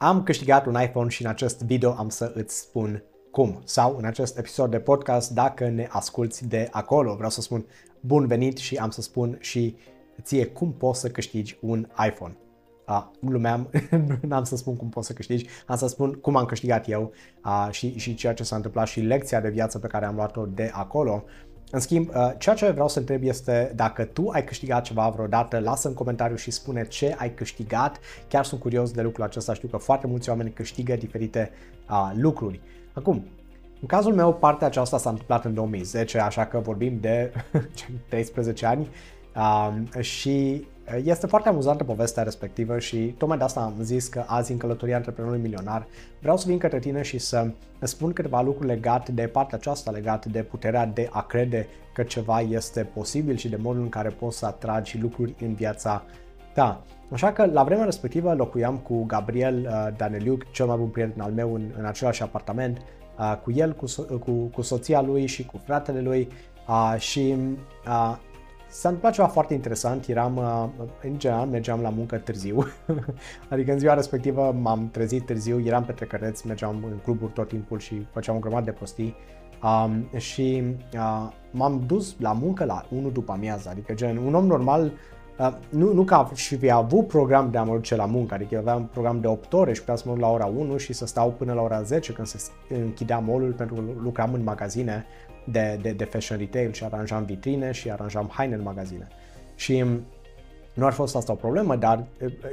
Am câștigat un iPhone și în acest video am să îți spun cum. Sau în acest episod de podcast, dacă ne asculti de acolo, vreau să spun bun venit și am să spun și ție cum poți să câștigi un iPhone. A, glumeam, n-am să spun cum poți să câștigi, am să spun cum am câștigat eu a, și, și ceea ce s-a întâmplat și lecția de viață pe care am luat-o de acolo. În schimb, uh, ceea ce vreau să întreb este dacă tu ai câștigat ceva vreodată, lasă în comentariu și spune ce ai câștigat. Chiar sunt curios de lucrul acesta, știu că foarte mulți oameni câștigă diferite uh, lucruri. Acum, în cazul meu, partea aceasta s-a întâmplat în 2010, așa că vorbim de 13 ani uh, și este foarte amuzantă povestea respectivă și tocmai de asta am zis că azi în călătoria antreprenorului milionar vreau să vin către tine și să spun câteva lucruri legate de partea aceasta, legate de puterea de a crede că ceva este posibil și de modul în care poți să atragi lucruri în viața ta. Așa că la vremea respectivă locuiam cu Gabriel uh, Daneliuc, cel mai bun prieten al meu în, în același apartament, uh, cu el, cu, so- cu, cu soția lui și cu fratele lui uh, și uh, S-a întâmplat ceva foarte interesant, eram, uh, în general, mergeam la muncă târziu, adică în ziua respectivă m-am trezit târziu, eram pe trecăreți, mergeam în cluburi tot timpul și făceam o grămadă de prostii. Um, și uh, m-am dus la muncă la 1 după amiază, adică gen, un om normal Uh, nu, nu că și fi avut program de a mă duce la muncă, adică eu aveam program de 8 ore și puteam să mă duc la ora 1 și să stau până la ora 10 când se închidea mall pentru că lucram în magazine de, de, de fashion retail și aranjam vitrine și aranjam haine în magazine. Și mm, nu ar fost asta o problemă, dar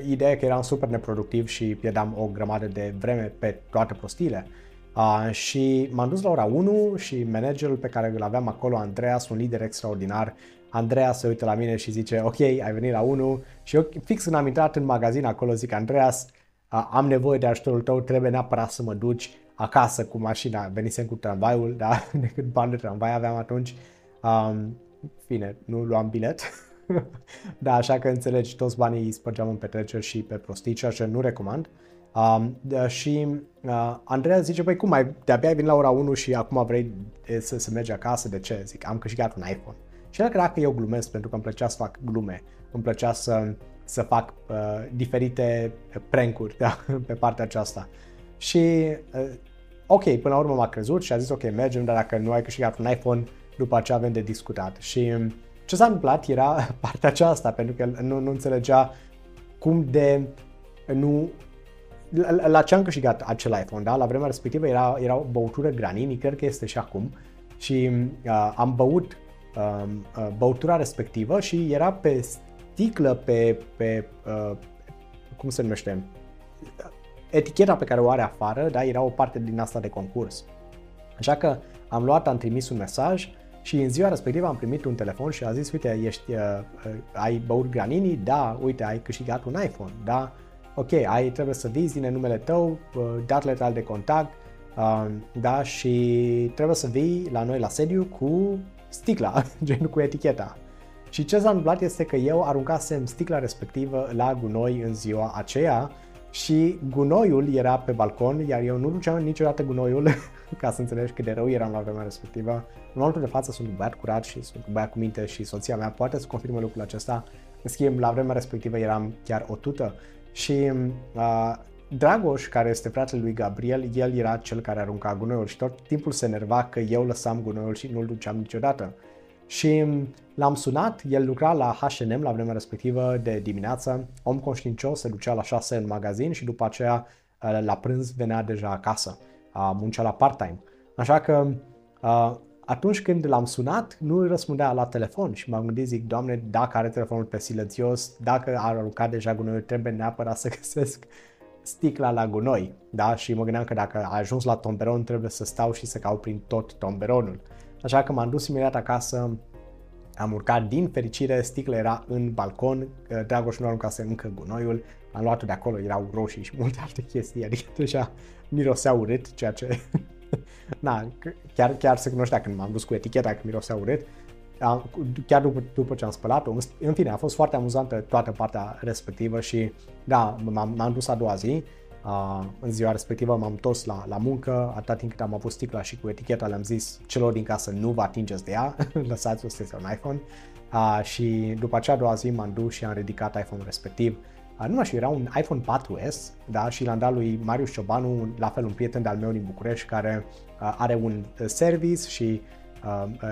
ideea e că eram super neproductiv și pierdeam o grămadă de vreme pe toate prostiile. Uh, și m-am dus la ora 1 și managerul pe care îl aveam acolo, Andreas, un lider extraordinar, Andreea se uită la mine și zice, ok, ai venit la 1 și eu fix când am intrat în magazin acolo zic, Andreas, am nevoie de ajutorul tău, trebuie neapărat să mă duci acasă cu mașina, venisem cu tramvaiul, da, decât bani de tramvai aveam atunci. Um, fine, nu luam bilet. da, așa că înțelegi, toți banii îi spărgeam în petreceri și pe prostii, ceea ce nu recomand. Um, da, și uh, Andreea zice, păi cum, ai, de-abia ai venit la ora 1 și acum vrei să, să mergi acasă, de ce? Zic, am câștigat un iPhone. Și el credea că eu glumesc pentru că îmi plăcea să fac glume, îmi plăcea să, să fac uh, diferite prank-uri da, pe partea aceasta. Și uh, ok, până la urmă m-a crezut și a zis ok, mergem, dar dacă nu ai câștigat un iPhone, după aceea avem de discutat. Și um, ce s-a întâmplat era partea aceasta, pentru că el nu, nu înțelegea cum de nu la, la ce am câștigat acel iPhone, da? La vremea respectivă era, era o băutură Granini, cred că este și acum, și uh, am băut Um, uh, băutura respectivă și era pe sticlă, pe, pe uh, cum se numește, eticheta pe care o are afară, da, era o parte din asta de concurs. Așa că am luat, am trimis un mesaj și în ziua respectivă am primit un telefon și a zis, uite, ești, uh, uh, ai băut granini? Da, uite, ai câștigat un iPhone, da, ok, ai, trebuie să vii, zine numele tău, uh, datele tale de contact, uh, da, și trebuie să vii la noi la sediu cu sticla, gen cu eticheta. Și ce s-a întâmplat este că eu aruncasem sticla respectivă la gunoi în ziua aceea și gunoiul era pe balcon, iar eu nu duceam niciodată gunoiul, ca să înțelegi cât de rău eram la vremea respectivă. În momentul de față sunt un băiat curat și sunt un băiat cu minte și soția mea poate să confirme lucrul acesta. În schimb, la vremea respectivă eram chiar o tută și uh, Dragoș, care este fratele lui Gabriel, el era cel care arunca gunoiul și tot timpul se enerva că eu lăsam gunoiul și nu-l duceam niciodată. Și l-am sunat, el lucra la H&M la vremea respectivă de dimineață, om conștiincios, se ducea la 6 în magazin și după aceea uh, la prânz venea deja acasă, muncea la part-time. Așa că uh, atunci când l-am sunat, nu îi răspundea la telefon și m-am gândit, zic, Doamne, dacă are telefonul pe silențios, dacă a aruncat deja gunoiul, trebuie neapărat să găsesc sticla la gunoi, da? Și mă gândeam că dacă a ajuns la tomberon trebuie să stau și să caut prin tot tomberonul. Așa că m-am dus imediat acasă, am urcat din fericire, sticla era în balcon, Dragoș nu aruncase încă gunoiul, am luat-o de acolo, erau roșii și multe alte chestii, adică deja mirosea urât, ceea ce... Na, chiar, chiar se cunoștea când m-am dus cu eticheta că mirosea urât, chiar după, după ce am spălat-o. În fine, a fost foarte amuzantă toată partea respectivă și da, m-am, m-am dus a doua zi. Uh, în ziua respectivă m-am întors la, la muncă, atât timp cât am avut sticla și cu eticheta le-am zis celor din casă nu vă atingeți de ea, lăsați-o să este un iPhone. Uh, și după acea a doua zi m-am dus și am ridicat iPhone-ul respectiv nu mai știu, era un iPhone 4S, da, și l-am dat lui Marius Ciobanu, la fel un prieten de-al meu din București, care are un service și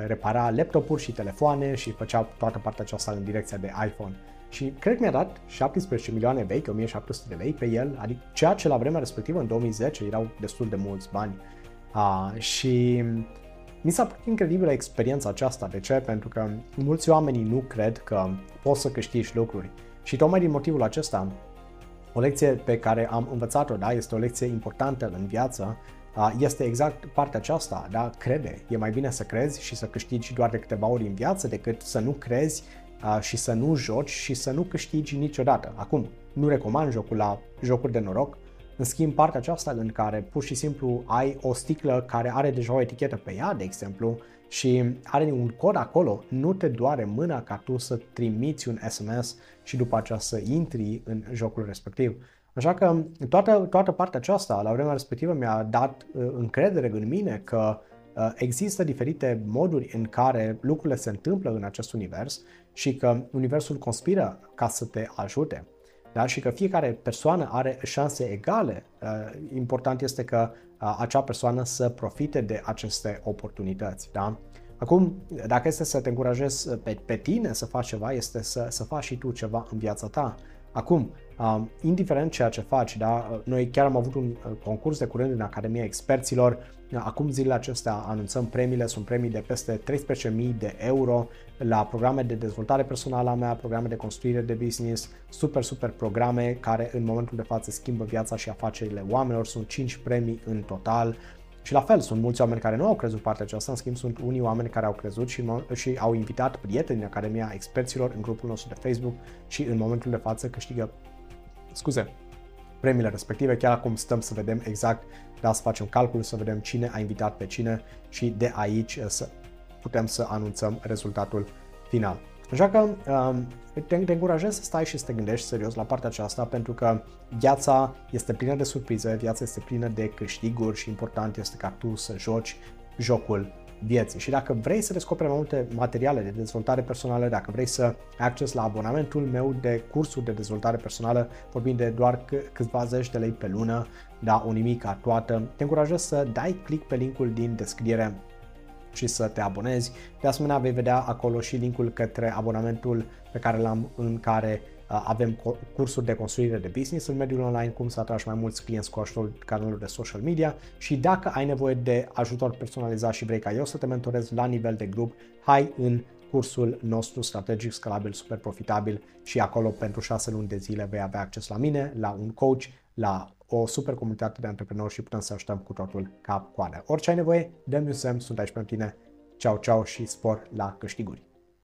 repara laptopuri și telefoane și făcea toată partea aceasta în direcția de iPhone. Și cred că mi-a dat 17 milioane vechi, 1700 de lei pe el, adică ceea ce la vremea respectivă, în 2010, erau destul de mulți bani. Uh, și mi s-a părut incredibilă experiența aceasta. De ce? Pentru că mulți oameni nu cred că poți să câștigi lucruri. Și tocmai din motivul acesta, o lecție pe care am învățat-o, da, este o lecție importantă în viață, este exact partea aceasta, da, crede. E mai bine să crezi și să câștigi doar de câteva ori în viață decât să nu crezi și să nu joci și să nu câștigi niciodată. Acum, nu recomand jocul la jocuri de noroc, în schimb, partea aceasta în care pur și simplu ai o sticlă care are deja o etichetă pe ea, de exemplu, și are un cod acolo, nu te doare mâna ca tu să trimiți un SMS și după aceea să intri în jocul respectiv. Așa că toată, toată partea aceasta, la vremea respectivă, mi-a dat uh, încredere în mine că uh, există diferite moduri în care lucrurile se întâmplă în acest univers și că universul conspiră ca să te ajute. Da? Și că fiecare persoană are șanse egale. Uh, important este că uh, acea persoană să profite de aceste oportunități. Da? Acum, dacă este să te încurajezi pe, pe tine să faci ceva, este să, să faci și tu ceva în viața ta. Acum, uh, indiferent ceea ce faci, da, noi chiar am avut un uh, concurs de curând în Academia Experților. Acum zilele acestea anunțăm premiile, sunt premii de peste 13.000 de euro la programe de dezvoltare personală a mea, programe de construire de business, super, super programe care în momentul de față schimbă viața și afacerile oamenilor. Sunt 5 premii în total. Și la fel, sunt mulți oameni care nu au crezut partea aceasta, în schimb sunt unii oameni care au crezut și, și au invitat prieteni din Academia Experților în grupul nostru de Facebook și în momentul de față câștigă, scuze, premiile respective. Chiar acum stăm să vedem exact, da, să facem calcul, să vedem cine a invitat pe cine și de aici să putem să anunțăm rezultatul final. Așa că um, te, te încurajez să stai și să te gândești serios la partea aceasta pentru că viața este plină de surprize, viața este plină de câștiguri și important este ca tu să joci jocul vieții. Și dacă vrei să descoperi mai multe materiale de dezvoltare personală, dacă vrei să ai acces la abonamentul meu de cursuri de dezvoltare personală, vorbim de doar câțiva zeci de lei pe lună, da, o nimica toată, te încurajez să dai click pe linkul din descriere și să te abonezi. De asemenea, vei vedea acolo și linkul către abonamentul pe care l-am în care uh, avem cursuri de construire de business în mediul online, cum să atragi mai mulți clienți cu ajutorul canalului de social media și dacă ai nevoie de ajutor personalizat și vrei ca eu să te mentorez la nivel de grup, hai în cursul nostru strategic, scalabil, super profitabil și acolo pentru 6 luni de zile vei avea acces la mine, la un coach, la o super comunitate de antreprenori și putem să ajutăm cu totul cap-coadă. Orice ai nevoie, dă-mi un semn, sunt aici pentru tine. Ceau, ceau și spor la câștiguri!